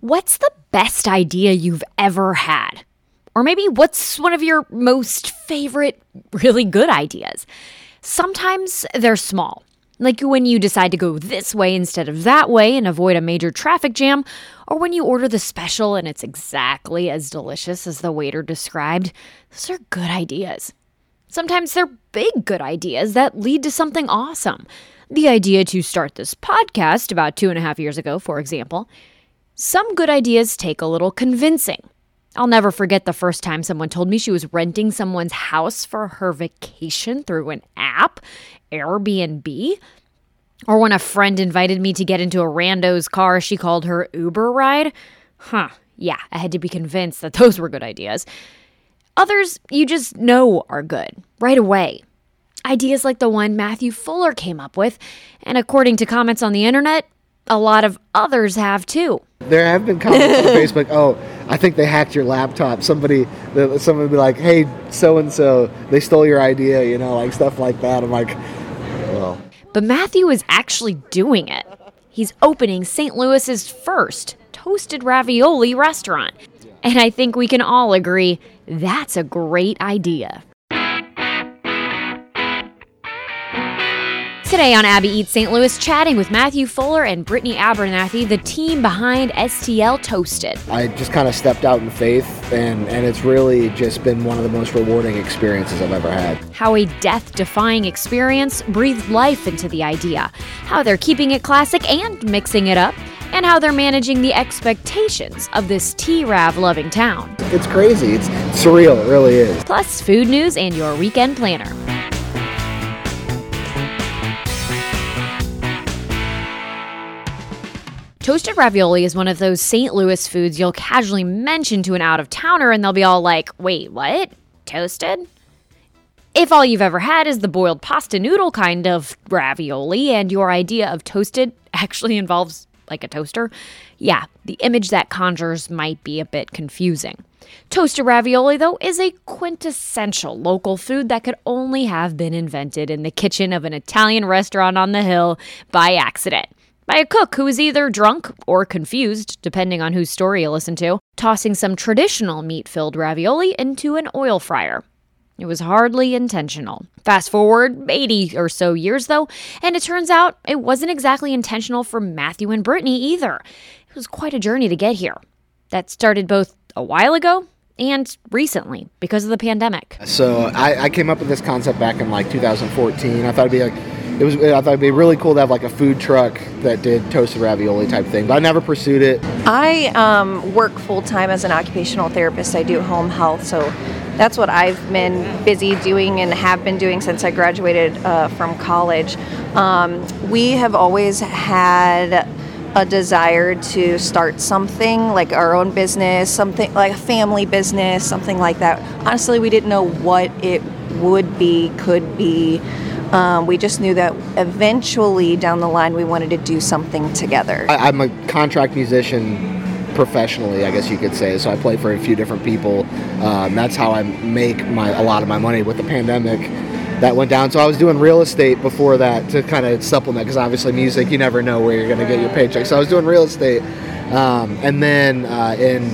What's the best idea you've ever had? Or maybe what's one of your most favorite, really good ideas? Sometimes they're small, like when you decide to go this way instead of that way and avoid a major traffic jam, or when you order the special and it's exactly as delicious as the waiter described. Those are good ideas. Sometimes they're big good ideas that lead to something awesome. The idea to start this podcast about two and a half years ago, for example. Some good ideas take a little convincing. I'll never forget the first time someone told me she was renting someone's house for her vacation through an app, Airbnb. Or when a friend invited me to get into a rando's car she called her Uber ride. Huh, yeah, I had to be convinced that those were good ideas. Others you just know are good right away. Ideas like the one Matthew Fuller came up with, and according to comments on the internet, a lot of others have too. There have been comments on Facebook. Oh, I think they hacked your laptop. Somebody, someone would be like, "Hey, so and so, they stole your idea," you know, like stuff like that. I'm like, well. But Matthew is actually doing it. He's opening St. Louis's first toasted ravioli restaurant. And I think we can all agree that's a great idea. Today on Abby Eats St. Louis, chatting with Matthew Fuller and Brittany Abernathy, the team behind STL Toasted. I just kind of stepped out in faith, and, and it's really just been one of the most rewarding experiences I've ever had. How a death defying experience breathed life into the idea, how they're keeping it classic and mixing it up and how they're managing the expectations of this T-Rav loving town. It's crazy. It's surreal. It really is. Plus, food news and your weekend planner. Toasted ravioli is one of those St. Louis foods you'll casually mention to an out of towner and they'll be all like, wait, what? Toasted? If all you've ever had is the boiled pasta noodle kind of ravioli and your idea of toasted actually involves like a toaster, yeah, the image that conjures might be a bit confusing. Toasted ravioli, though, is a quintessential local food that could only have been invented in the kitchen of an Italian restaurant on the hill by accident by a cook who was either drunk or confused, depending on whose story you listen to, tossing some traditional meat filled ravioli into an oil fryer. It was hardly intentional. Fast forward 80 or so years, though, and it turns out it wasn't exactly intentional for Matthew and Brittany either. It was quite a journey to get here. That started both a while ago and recently because of the pandemic. So I, I came up with this concept back in like 2014. I thought it'd be like it was I thought it'd be really cool to have like a food truck that did toasted ravioli type thing, but I never pursued it. I um, work full time as an occupational therapist. I do home health, so that's what I've been busy doing and have been doing since I graduated uh, from college. Um, we have always had a desire to start something like our own business, something like a family business, something like that. Honestly, we didn't know what it would be, could be. Um, we just knew that eventually down the line we wanted to do something together. I, I'm a contract musician professionally, I guess you could say. So I play for a few different people. Um, that's how I make my a lot of my money with the pandemic. That went down. So I was doing real estate before that to kind of supplement because obviously music, you never know where you're going to get your paycheck. So I was doing real estate, um, and then uh, in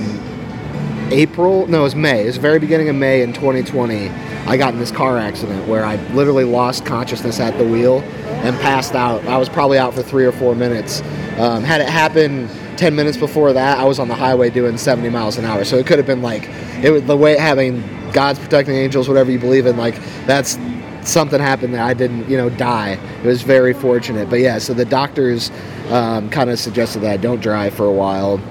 April, no, it was May. It was the very beginning of May in 2020. I got in this car accident where I literally lost consciousness at the wheel and passed out. I was probably out for three or four minutes. Um, had it happened 10 minutes before that, I was on the highway doing 70 miles an hour. So it could have been like, it was the way having God's protecting angels, whatever you believe in, like that's something happened that I didn't, you know, die. It was very fortunate. But yeah, so the doctors um, kind of suggested that I don't drive for a while.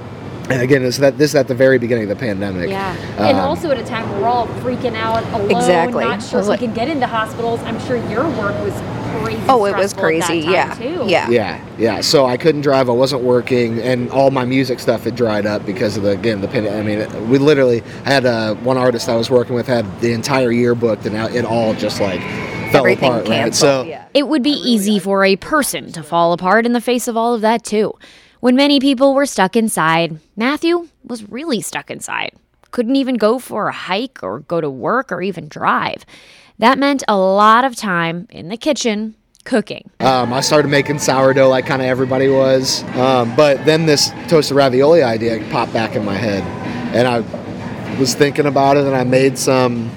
And again, this that this is at the very beginning of the pandemic. Yeah, and um, also at a time we're all freaking out, alone, exactly. not sure if we can get into hospitals. I'm sure your work was crazy. Oh, it was crazy. yeah, too. yeah, yeah, yeah. So I couldn't drive. I wasn't working, and all my music stuff had dried up because of the again the pandemic. I mean, we literally had uh, one artist I was working with had the entire year booked, and it all just like fell Everything apart. Right. So yeah. It would be easy for a person to fall apart in the face of all of that, too. When many people were stuck inside, Matthew was really stuck inside. Couldn't even go for a hike or go to work or even drive. That meant a lot of time in the kitchen, Cooking. Um, I started making sourdough like kind of everybody was. Um, but then this toasted ravioli idea popped back in my head. And I was thinking about it and I made some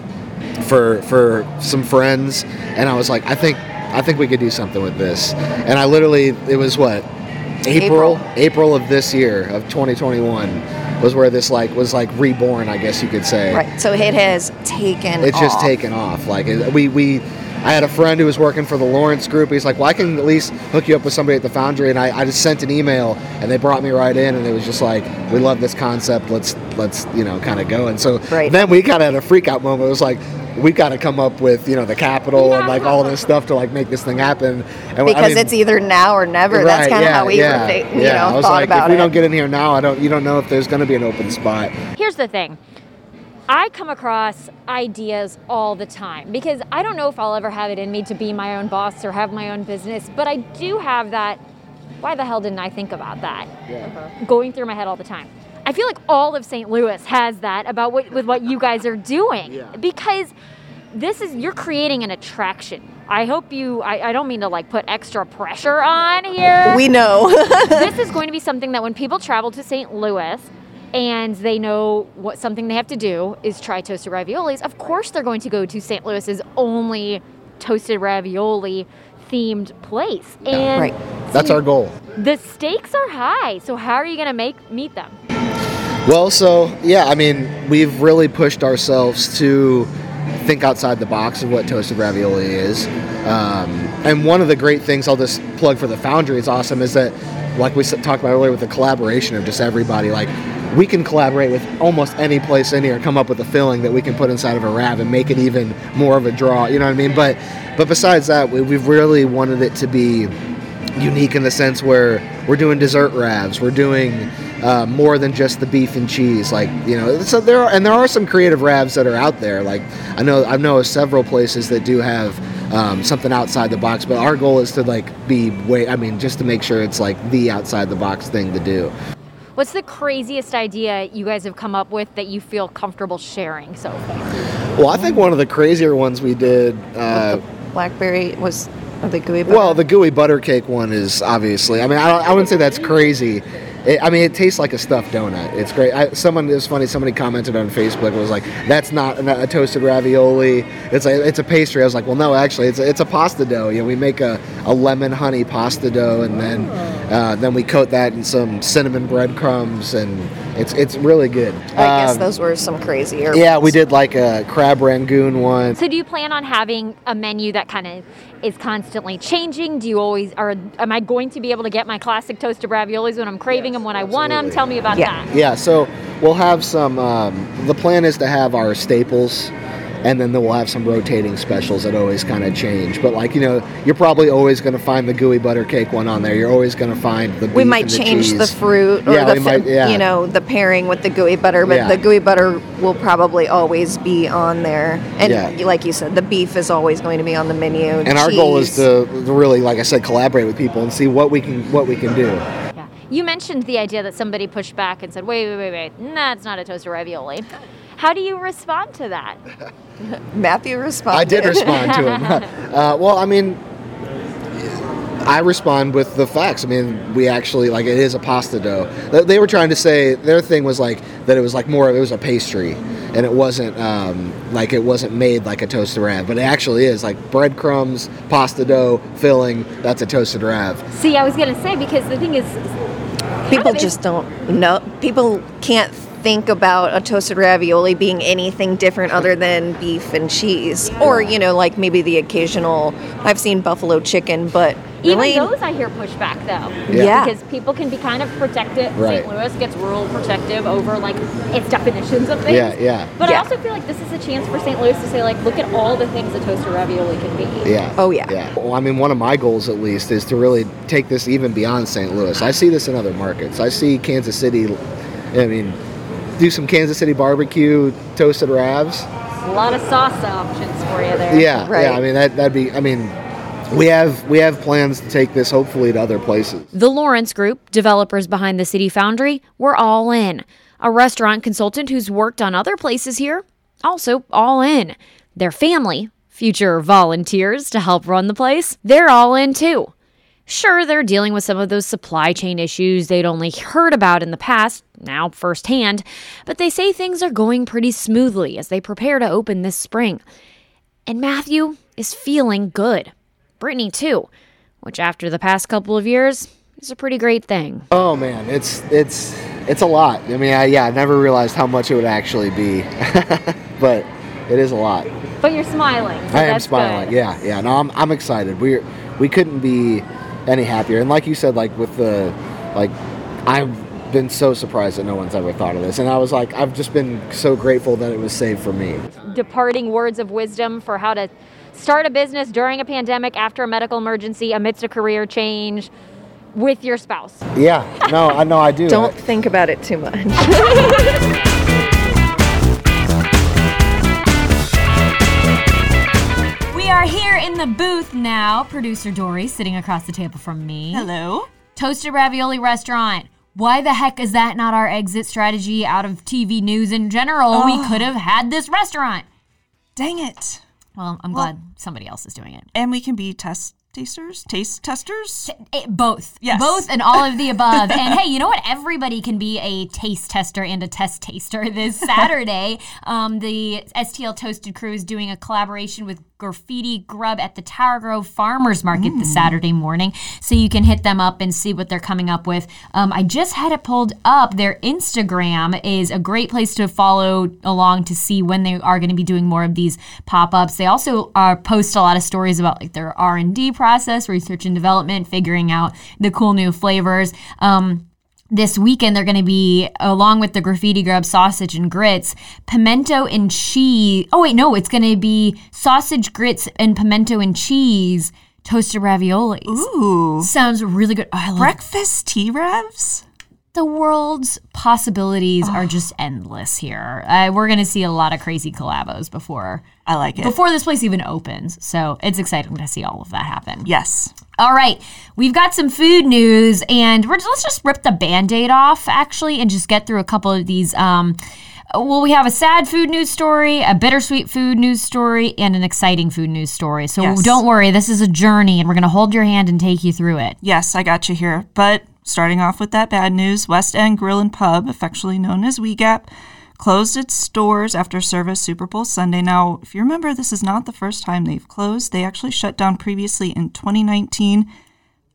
for for some friends and I was like, I think I think we could do something with this. And I literally it was what? April April. April of this year of 2021 was where this like was like reborn, I guess you could say Right. So it has taken. it's just taken off. Like we we. I had a friend who was working for the Lawrence Group. He's like, "Well, I can at least hook you up with somebody at the Foundry." And I, I just sent an email, and they brought me right in, and it was just like, "We love this concept. Let's let's you know kind of go." And so Right. then we kind of had a freak out moment. It was like, we got to come up with you know the capital and like all this stuff to like make this thing happen. And I Because mean- it's either now or never. That's Right, kind of yeah, how we yeah, were, thi- you yeah. know, I was thought like, about if we don't get in here now, I don't. You don't know if there's going to be an open spot. Here's the thing. I come across ideas all the time because I don't know if I'll ever have it in me to be my own boss or have my own business, but I do have that. Why the hell didn't I think about that? Going through my head all the time. I feel like all of St. Louis has that about what with what you guys are doing Yeah. because this is you're creating an attraction. I hope you. I, I don't mean to like put extra pressure on here we know. this is going to be something that when people travel to St. Louis and they know what something they have to do is try toasted raviolis, of course they're going to go to St. Louis's only toasted ravioli themed place. And right. That's our goal. the stakes are high. So how are you going to make meet them? Well, so yeah, I mean, we've really pushed ourselves to think outside the box of what toasted ravioli is. Um, and one of the great things I'll just plug for the Foundry is awesome is that, like we talked about earlier, with the collaboration of just everybody, like we can collaborate with almost any place in here, come up with a filling that we can put inside of a rav and make it even more of a draw. You know what I mean? But but besides that, we, we've really wanted it to be unique in the sense where we're doing dessert ravs, we're doing uh, more than just the beef and cheese. Like you know, so there are and there are some creative ravs that are out there. Like I know I know of several places that do have um, something outside the box, but our goal is to like be way. I mean, just to make sure it's like the outside the box thing to do. What's the craziest idea you guys have come up with that you feel comfortable sharing so far? Well, I think one of the crazier ones we did. Uh, Blackberry was or the gooey butter. Well, the gooey butter cake one is obviously. I mean, I, I wouldn't say that's crazy. It, I mean, it tastes like a stuffed donut. It's great. I, someone it was funny. Somebody commented on Facebook. Was like, "That's not a, a toasted ravioli. It's like it's a pastry." I was like, "Well, no, actually, it's a, it's a pasta dough. You know, we make a, a lemon honey pasta dough, and then uh, then we coat that in some cinnamon breadcrumbs, and it's it's really good." I guess Um, those were some crazier. Yeah, we did like a crab rangoon one. So do you plan on having a menu that kind of is constantly changing? Do you always or am I going to be able to get my classic toasted raviolis when I'm craving them when I want them? Tell me about Yeah. that. Yeah, so we'll have some. Um, the plan is to have our staples, and then we'll have some rotating specials that always kind of change. But like you know, you're probably always going to find the gooey butter cake one on there. You're always going to find the. We might and the change the fruit or Yeah, the might- yeah. you know the pairing with the gooey butter, but Yeah. the gooey butter will probably always be on there. And Yeah. like you said, the beef is always going to be on the menu. And our goal is to to really, like I said, collaborate with people and see what we can what we can do. You mentioned the idea that somebody pushed back and said, "Wait, wait, wait, wait. Nah, not a toaster ravioli." How do you respond to that? Matthew responded. I did respond to him. Uh, well, I mean, I respond with the facts. I mean, we actually like it is a pasta dough. They- They were trying to say their thing was like that it was like more of it was a pastry, and it wasn't um, like it wasn't made like a toasted rav, but it actually is like breadcrumbs, pasta dough, filling. That's a toasted rav. See, I was gonna say because the thing is, People just don't know. People can't think about a toasted ravioli being anything different other than beef and cheese, or you know, like maybe the occasional. I've seen buffalo chicken, but even really, those I hear pushback though. Yeah. Because people can be kind of protective. Right. St. Louis gets rural protective over like its definitions of things. Yeah, yeah, But Yeah. I also feel like this is a chance for St. Louis to say like, look at all the things a toasted ravioli can be. yeah. Oh, yeah. yeah. Well, I mean, one of my goals at least is to really take this even beyond St. Louis. I see this in other markets. I see Kansas City. I mean, do some Kansas City barbecue toasted ravs. A lot of sauce options for you there. Yeah, Right. yeah. I mean that that'd be. I mean, we have we have plans to take this hopefully to other places. The Lawrence Group, developers behind the City Foundry, were all in. A restaurant consultant who's worked on other places here, also all in. Their family, future volunteers to help run the place, they're all in too. Sure, they're dealing with some of those supply chain issues they'd only heard about in the past, now firsthand, but they say things are going pretty smoothly as they prepare to open this spring. And Matthew is feeling good. Brittany, too, which after the past couple of years is a pretty great thing. Oh man, it's it's it's a lot. I mean, I, yeah, I never realized how much it would actually be, but it is a lot. But you're smiling. so I am smiling. good. Yeah, yeah. No, I'm I'm excited. We we couldn't be any happier. And like you said, like with the like, I've been so surprised that no one's ever thought of this, and I was like, I've just been so grateful that it was saved for me. departing words of wisdom for how to start a business during a pandemic, after a medical emergency, amidst a career change with your spouse. Yeah. No, I know I do. Don't think about it too much. We are here in the booth now. Producer Dori sitting across the table from me. Hello. Toasted Ravioli Restaurant. Why the heck is that not our exit strategy out of TV news in general? We could have had this restaurant. Dang it. Well, I'm glad somebody else is doing it. And we can be test tasters, taste testers. It- both. Yes. Both and all of the above. and hey, you know what? Everybody can be a taste tester and a test taster this Saturday. um, the STL Toasted Crew is doing a collaboration with Graffiti Grub at the Tower Grove Farmers Market this Saturday morning. So you can hit them up and see what they're coming up with. Um, I just had it pulled up. Their Instagram is a great place to follow along to see when they are going to be doing more of these pop-ups. They also uh, post a lot of stories about like their R&D process, research and development, figuring out the cool new flavors. Um, this weekend they're going to be along with the graffiti grub sausage and grits pimento and cheese oh wait no it's going to be sausage grits and pimento and cheese toasted raviolis Ooh. sounds really good Oh, I love Breakfast T-ravs? The world's possibilities are just endless here uh, we're going to see a lot of crazy collabos before I like it. before this place even opens so it's exciting to see all of that happen yes. All right, we've got some food news, and we're let's just rip the band-aid off actually, and just get through a couple of these. Um, well, we have a sad food news story, a bittersweet food news story, and an exciting food news story. So Yes. don't worry, this is a journey, and we're gonna hold your hand and take you through it. Yes, I got you here. But starting off with that bad news, West End Grill and Pub, affectionately known as WeGap, closed its doors after service Super Bowl Sunday. Now, if you remember, this is not the first time they've closed. They actually shut down previously in 2019.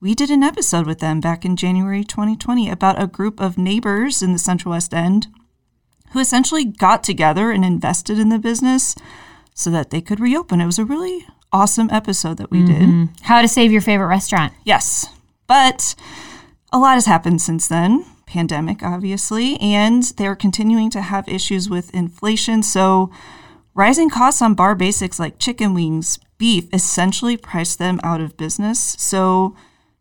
We did an episode with them back in January 2020 about a group of neighbors in the Central West End who essentially got together and invested in the business so that they could reopen. It was a really awesome episode that we did. Mm-hmm. How to save your favorite restaurant? Yes. But a lot has happened since then. Pandemic, obviously, and they're continuing to have issues with inflation. So, rising costs on bar basics like chicken wings, beef, essentially priced them out of business. So,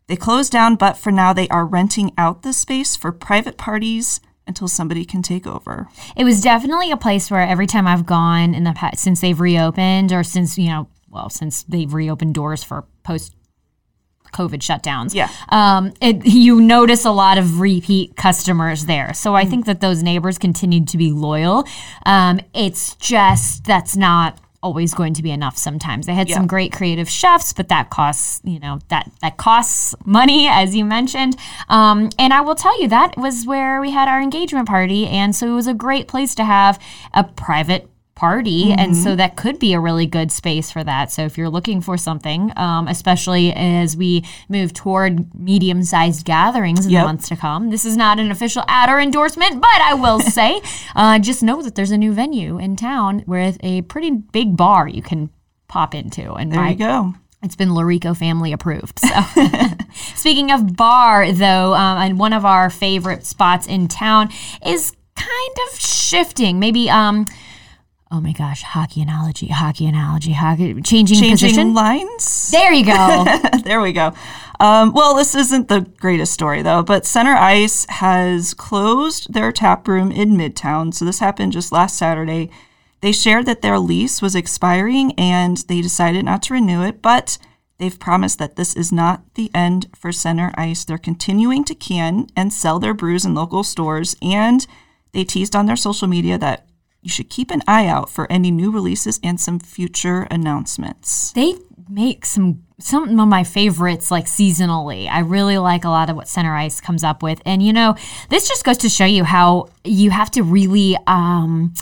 they closed down, but for now, they are renting out the space for private parties until somebody can take over. It was definitely a place where every time I've gone in the past, since they've reopened, or since you know, well, since they've reopened doors for post COVID shutdowns. Yeah. Um, it, you notice a lot of repeat customers there. So I think that those neighbors continued to be loyal. Um, it's just that's not always going to be enough sometimes. They had some great creative chefs, but that costs, you know, that that costs money as you mentioned. Um, and I will tell you that was where we had our engagement party and so it was a great place to have a private party and so that could be a really good space for that so if you're looking for something um, especially as we move toward medium-sized gatherings in Yep. the months to come this is not an official ad or endorsement but i will say uh, just know that there's a new venue in town with a pretty big bar you can pop into and There my you go. it's been Llorico family approved. So, speaking of bar, though, um, and one of our favorite spots in town is kind of shifting. Maybe, um, oh my gosh, hockey analogy, hockey analogy, hockey changing, Changing position. lines. There you go. there we go. Um, well, this isn't the greatest story though, but Center Ice has closed their tap room in Midtown. So this happened just last Saturday. They shared that their lease was expiring and they decided not to renew it, but they've promised that this is not the end for Center Ice. They're continuing to can and sell their brews in local stores, and they teased on their social media that you should keep an eye out for any new releases and some future announcements. They make some some of my favorites like seasonally. I really like a lot of what Center Ice comes up with. And you know, this just goes to show you how you have to really um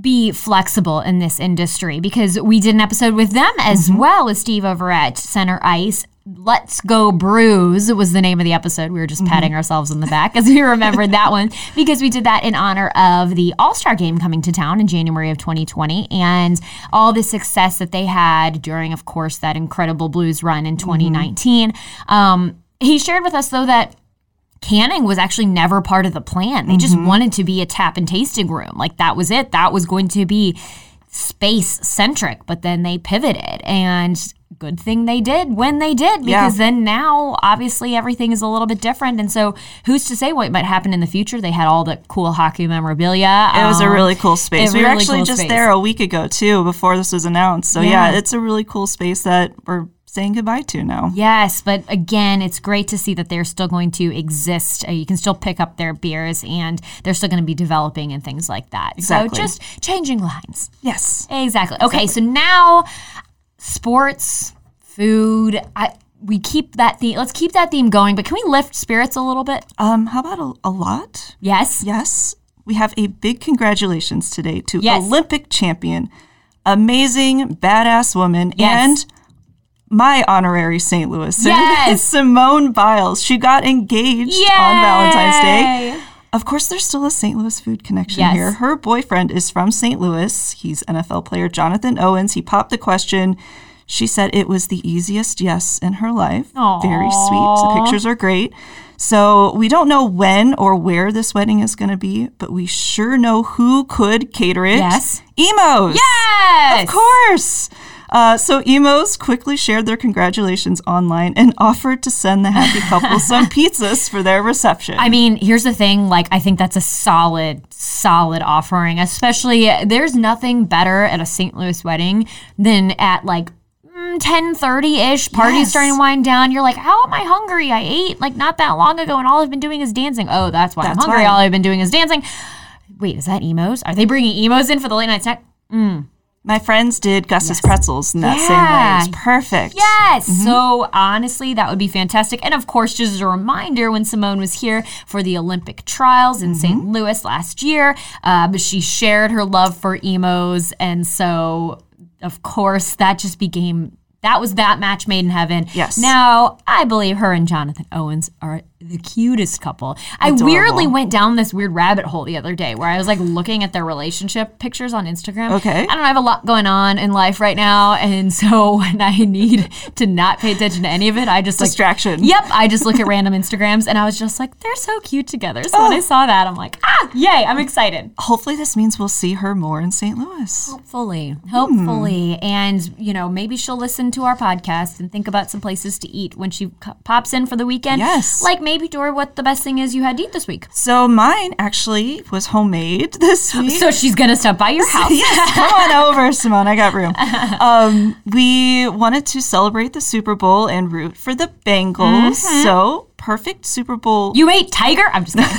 be flexible in this industry because we did an episode with them as well as Steve over at Center Ice. Let's Go Brews was the name of the episode. We were just mm-hmm. patting ourselves on the back as we remembered that one because we did that in honor of the All Star game coming to town in January of 2020 and all the success that they had during, of course, that incredible blues run in mm-hmm. 2019. Um, he shared with us, though, that canning was actually never part of the plan. They just mm-hmm. wanted to be a tap and tasting room. Like that was it. That was going to be space centric, but then they pivoted and good thing they did when they did because Yeah. then now obviously everything is a little bit different and so who's to say what might happen in the future they had all the cool hockey memorabilia It was a um, really cool space. We were actually cool just space. there a week ago too, before this was announced. So yeah. Yeah. it's a really cool space that we're saying goodbye to now. Yes, but again, it's great to see that they're still going to exist. Uh, you can still pick up their beers and they're still going to be developing and things like that. Exactly. So just changing lines. Yes. Exactly. Okay, so now sports, food. I we keep that theme. Let's keep that theme going, but can we lift spirits a little bit? Um, how about a, a lot? Yes. Yes. We have a big congratulations today to Yes. Olympic champion, amazing, badass woman, Yes. and my honorary St. Louis Yes. Simone Biles. She got engaged Yay! on Valentine's Day. Of course, there's still a St. Louis food connection Yes. here. Her boyfriend is from St. Louis. He's NFL player Jonathan Owens. He popped the question. She said it was the easiest yes in her life. Very sweet. The pictures are great. So we don't know when or where this wedding is going to be, but we sure know who could cater it. Yes. Imo's. Yes. Of course. Uh, so Imo's quickly shared their congratulations online and offered to send the happy couple some pizzas for their reception. I mean, here's the thing. Like, I think that's a solid, solid offering. Especially, there's nothing better at a St. Louis wedding than at like ten thirty ish. Parties Yes. starting to wind down. You're like, how am I hungry? I ate like not that long ago, and all I've been doing is dancing. Oh, that's why I'm hungry. why. All I've been doing is dancing. Wait, is that Imo's? Are they bringing Imo's in for the late night snack? My friends did Gus's pretzels in that same way. Yeah. It was perfect. Yes. So honestly, that would be fantastic. And of course, just as a reminder, when Simone was here for the Olympic trials in St. Louis last year, uh, she shared her love for Imo's, and so of course that just became. That was that match made in heaven. Yes. Now, I believe her and Jonathan Owens are the cutest couple. I weirdly went down this weird rabbit hole the other day where I was like looking at their relationship pictures on Instagram. Okay. I don't know, I have a lot going on in life right now. And so when I need to not pay attention to any of it, I just like. Distraction. Yep. I just look at random Instagrams and I was just like, they're so cute together. So when I saw that, I'm like, ah, yay, I'm excited. Hopefully, this means we'll see her more in St. Louis. Hopefully. Hopefully. And, you know, maybe she'll listen to our podcast and think about some places to eat when she co- pops in for the weekend. Yes. Like maybe, Dori, what the best thing is you had to eat this week. So mine actually was homemade this week. So she's going to stop by your house. yes, come on over, Simone. I got room. Um, we wanted to celebrate the Super Bowl and root for the Bengals. So perfect Super Bowl. You ate tiger? I'm just kidding.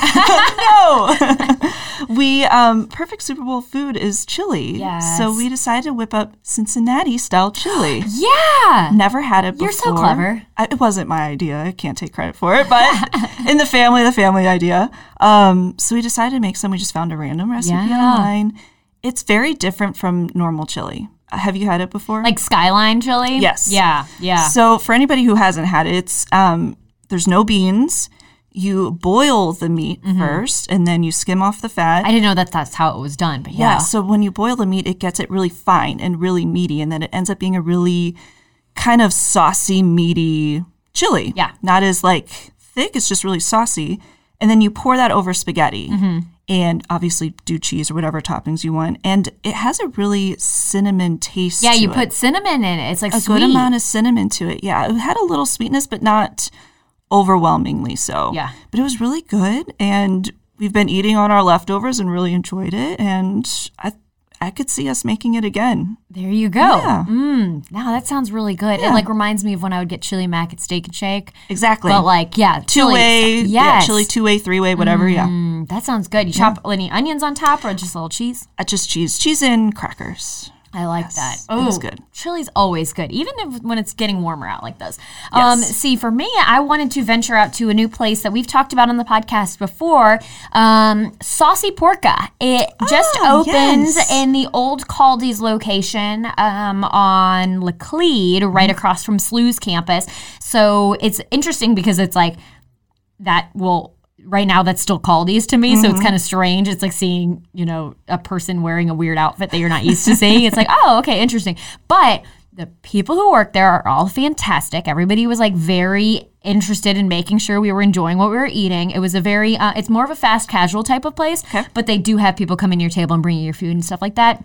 no. we um, perfect Super Bowl food is chili. Yes. So we decided to whip up Cincinnati style chili. yeah. Never had it before. You're so clever. I, it wasn't my idea. I can't take credit for it, but in the family, the family idea. Um, so we decided to make some. We just found a random recipe Yeah. online. It's very different from normal chili. Have you had it before? Like skyline chili? Yes. Yeah. Yeah. So for anybody who hasn't had it, it's um, there's no beans. You boil the meat first, and then you skim off the fat. Mm-hmm. I didn't know that that's how it was done, but Yeah. yeah. So when you boil the meat, it gets it really fine and really meaty, and then it ends up being a really kind of saucy, meaty chili. Yeah. Not as like thick, it's just really saucy. And then you pour that over spaghetti Mm-hmm. and obviously do cheese or whatever toppings you want. And it has a really cinnamon taste. Yeah, you it. put cinnamon in it. It's like a sweet. good amount of cinnamon to it. Yeah. It had a little sweetness, but not overwhelmingly so. Yeah. But it was really good. And we've been eating on our leftovers and really enjoyed it. And I I could see us making it again. There you go. Yeah. Mm, now that sounds really good. It like reminds me of when I would get chili mac at Steak and Shake. Exactly. But like, yeah, two chili. way, Yes. yeah, chili two way, three way, whatever. Yeah, Mm, that sounds good. You chop any onions on top or just a little cheese? Uh, just cheese, cheese and crackers. I like that. it Oh, was good. Chili's always good, even if, when it's getting warmer out like this. Um, see, for me, I wanted to venture out to a new place that we've talked about on the podcast before, um, Saucy Porca. It just opens yes. in the old Caldy's location um, on Laclede, right Mm-hmm. across from SLU's campus. So it's interesting because it's like that will right now that's still Caldy's to me so Mm-hmm. it's kind of strange. It's like seeing you know a person wearing a weird outfit that you're not used to seeing. It's like oh okay interesting. But the people who work there are all fantastic. Everybody was like very interested in making sure we were enjoying what we were eating. It was a very uh, it's more of a fast casual type of place but they do have people come in your table and bring you your food and stuff like that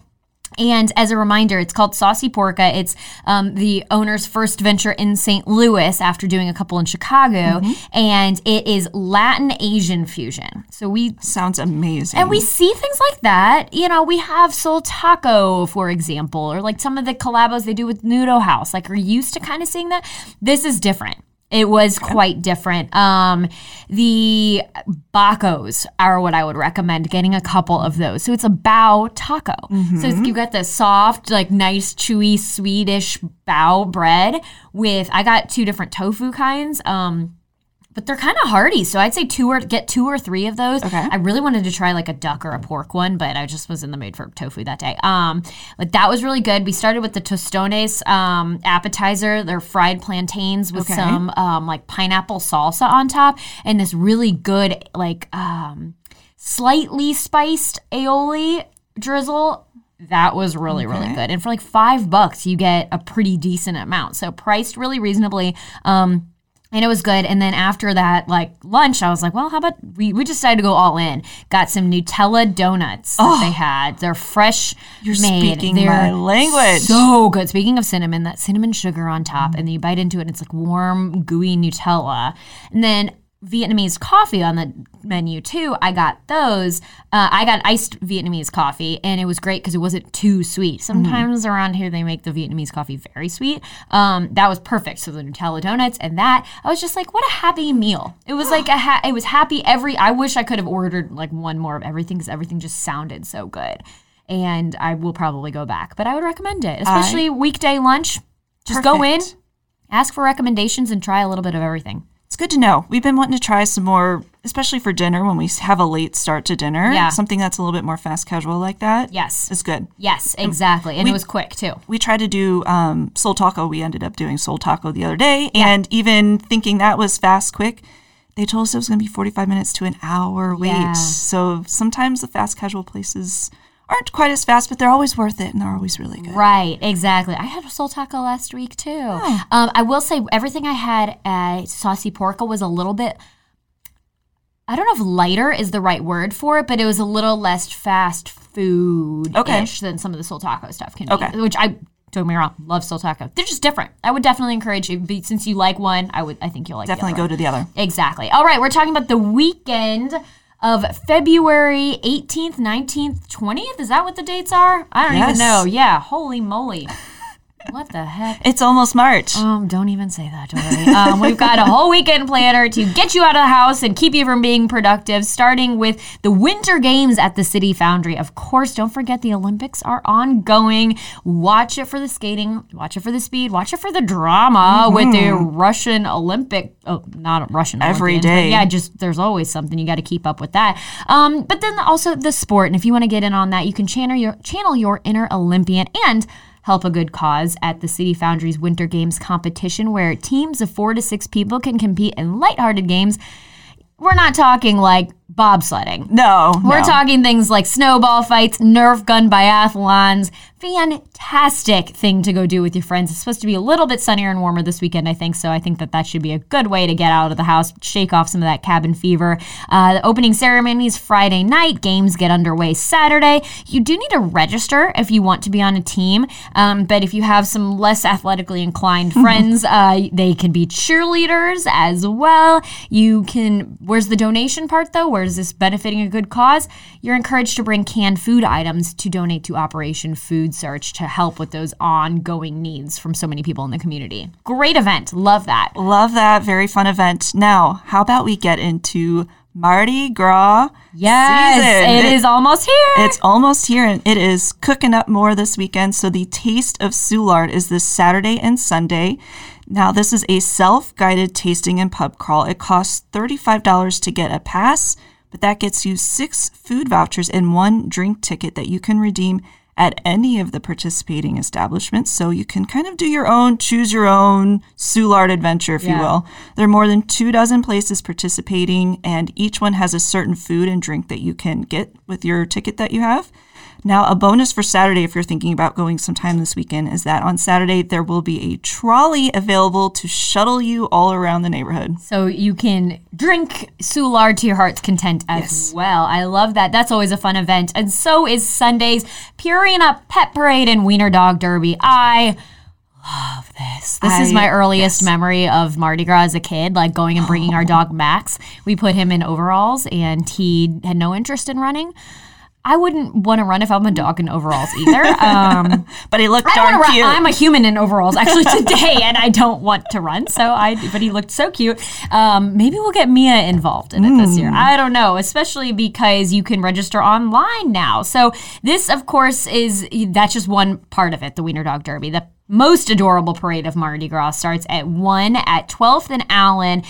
and as a reminder, it's called Saucy Porca. It's um, the owner's first venture in St. Louis after doing a couple in Chicago. And it is Latin Asian fusion. So we Sounds amazing. and we see things like that. You know, we have Soul Taco, for example, or like some of the collabos they do with Nudo House. Like, are used to kind of seeing that. This is different. It was quite different. Um, the Bacos are what I would recommend getting a couple of those. So it's a bao taco. So it's, you got the soft, like nice, chewy, Swedish bao bread with, I got two different tofu kinds. Um, but they're kind of hearty, so I'd say two or get two or three of those. Okay. I really wanted to try like a duck or a pork one, but I just was in the mood for tofu that day. Um, but that was really good. We started with the tostones um, appetizer. They're fried plantains with Okay. some um, like pineapple salsa on top, and this really good like um, slightly spiced aioli drizzle. That was really, really good. And for like five bucks, you get a pretty decent amount. So priced really reasonably. Um, and it was good. And then after that, like lunch, I was like, well, how about we, we decided to go all in. Got some Nutella donuts that oh. they had. They're fresh You're made. speaking They're my language. So good. Speaking of cinnamon, that cinnamon sugar on top, and then you bite into it, and it's like warm, gooey Nutella. And then Vietnamese coffee on the menu too. I got those. Uh, I got iced Vietnamese coffee, and it was great because it wasn't too sweet. Sometimes around here they make the Vietnamese coffee very sweet. Um, that was perfect. So the Nutella donuts and that, I was just like, what a happy meal. It was like a ha- it was happy every. I wish I could have ordered like one more of everything because everything just sounded so good. And I will probably go back, but I would recommend it, especially weekday lunch. Just go in, ask for recommendations, and try a little bit of everything. It's good to know. We've been wanting to try some more, especially for dinner when we have a late start to dinner. Yeah. Something that's a little bit more fast casual like that. Yes. It's good. Yes, exactly. And it was quick too. We tried to do um, Soul Taco. We ended up doing Soul Taco the other day. And even thinking that was fast, quick, they told us it was going to be 45 minutes to an hour wait. Yeah. So sometimes the fast casual places aren't quite as fast, but they're always worth it and they're always really good. Right, exactly. I had a soul taco last week too. Um, I will say everything I had at Saucy Porca was a little bit. I don't know if lighter is the right word for it, but it was a little less fast food Okay. than some of the soul taco stuff can be. Okay. Which I don't get me wrong, love soul taco. They're just different. I would definitely encourage you. Since you like one, I would. I think you'll like Definitely the other go to the other. Exactly. All right, we're talking about the weekend of February 18th, 19th, 20th. Is that what the dates are? I don't Yes. even know. Yeah, holy moly. What the heck? It's almost March. Um, don't even say that, Dori. Um, we've got a whole weekend planner to get you out of the house and keep you from being productive, starting with the Winter Games at the City Foundry. Of course, don't forget the Olympics are ongoing. Watch it for the skating, watch it for the speed, watch it for the drama with the Russian Olympic, oh, not Russian Every Olympians, day. Yeah, just there's always something you got to keep up with that. Um, but then also the sport, and if you want to get in on that, you can channel your channel your inner Olympian and help a good cause at the City Foundry's Winter Games competition, where teams of four to six people can compete in lighthearted games. We're not talking like bobsledding. no. We're no. talking things like snowball fights, Nerf gun biathlons. Fantastic thing to go do with your friends. It's supposed to be a little bit sunnier and warmer this weekend, I think. So I think that that should be a good way to get out of the house, shake off some of that cabin fever. Uh, the opening ceremony is Friday night. Games get underway Saturday. You do need to register if you want to be on a team. Um, but if you have some less athletically inclined friends, uh, they can be cheerleaders as well. You can. Where's the donation part though? Where is this benefiting a good cause? You're encouraged to bring canned food items to donate to Operation Food Search to help with those ongoing needs from so many people in the community. Great event. Love that. Love that. Very fun event. Now, how about we get into Mardi Gras? Yes, season. it is almost here. It's almost here and it is cooking up more this weekend. So the Taste of Soulard is this Saturday and Sunday. Now, this is a self guided tasting and pub crawl. It costs $35 to get a pass, but that gets you six food vouchers and one drink ticket that you can redeem at any of the participating establishments. So you can kind of do your own, choose your own Soulard adventure, if Yeah. you will. There are more than two dozen places participating, and each one has a certain food and drink that you can get with your ticket that you have. Now, a bonus for Saturday, if you're thinking about going sometime this weekend, is that on Saturday there will be a trolley available to shuttle you all around the neighborhood. So you can drink Soulard to your heart's content as Yes. well. I love that. That's always a fun event. And so is Sunday's Purina Pet Parade and Wiener Dog Derby. I love this. This is my earliest yes. memory of Mardi Gras as a kid, like going and bringing our oh. dog Max. We put him in overalls and he had no interest in running. I wouldn't want to run if I'm a dog in overalls either. Um, But he looked darn cute. run. I'm a human in overalls actually today, and I don't want to run. So I, but he looked so cute. Um, maybe we'll get Mia involved in it this year. I don't know, especially because you can register online now. So this, of course, is that's just one part of it. The Wiener Dog Derby. The most adorable parade of Mardi Gras starts at one at 12th and Allen.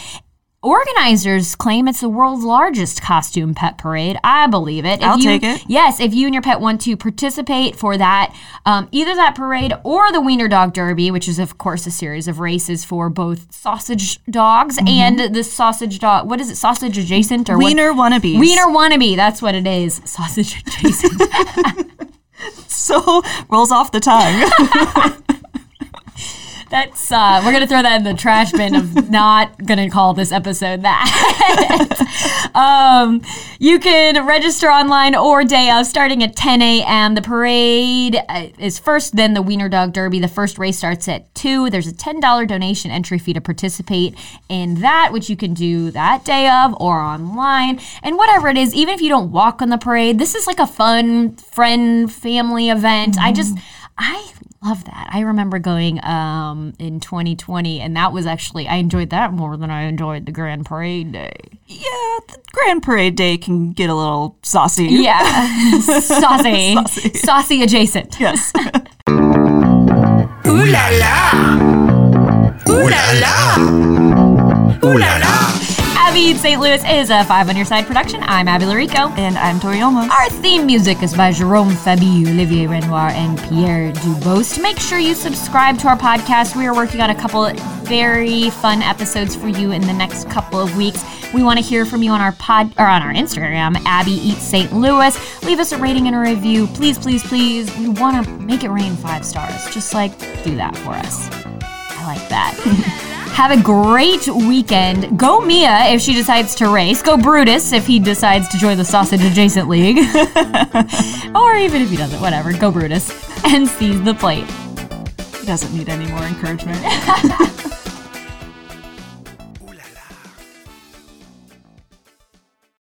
Organizers claim it's the world's largest costume pet parade. I believe it. If I'll you- take it. Yes, if you and your pet want to participate for that, um, either that parade or the Wiener Dog Derby, which is, of course, a series of races for both sausage dogs Mm-hmm. and the sausage dog. What is it? Sausage adjacent or what- Wiener wannabes. Wiener wannabe. That's what it is. Sausage adjacent. So rolls off the tongue. That's uh, we're gonna throw that in the trash bin of not gonna call this episode that. um, you can register online or day of starting at 10 a.m. The parade uh, is first, then the Wiener Dog Derby. The first race starts at two. There's a $10 donation entry fee to participate in that, which you can do that day of or online. And whatever it is, even if you don't walk on the parade, this is like a fun friend family event. I just I love that. I remember going um, in 2020, and that was actually, I enjoyed that more than I enjoyed the Grand Parade Day. yeah, the Grand Parade Day can get a little saucy. Yeah. Saucy. Saucy adjacent. Yes. Ooh la la! Ooh la la! Ooh la la! In St. Louis is a Five on Your Side production. I'm Abby Llorico. and I'm Dori Olmos. Our theme music is by Jerome Fabi, Olivier Renoir, and Pierre Dubost. Make sure you subscribe to our podcast. We are working on a couple very fun episodes for you in the next couple of weeks. We want to hear from you on our pod or on our Instagram, Abby Eats St. Louis. Leave us a rating and a review, please, please, please. We want to make it rain five stars. Just like do that for us. I like that. Have a great weekend. Go Mia if she decides to race. Go Brutus if he decides to join the Sausage Adjacent League. or even if he doesn't, whatever. Go Brutus and seize the plate. He doesn't need any more encouragement.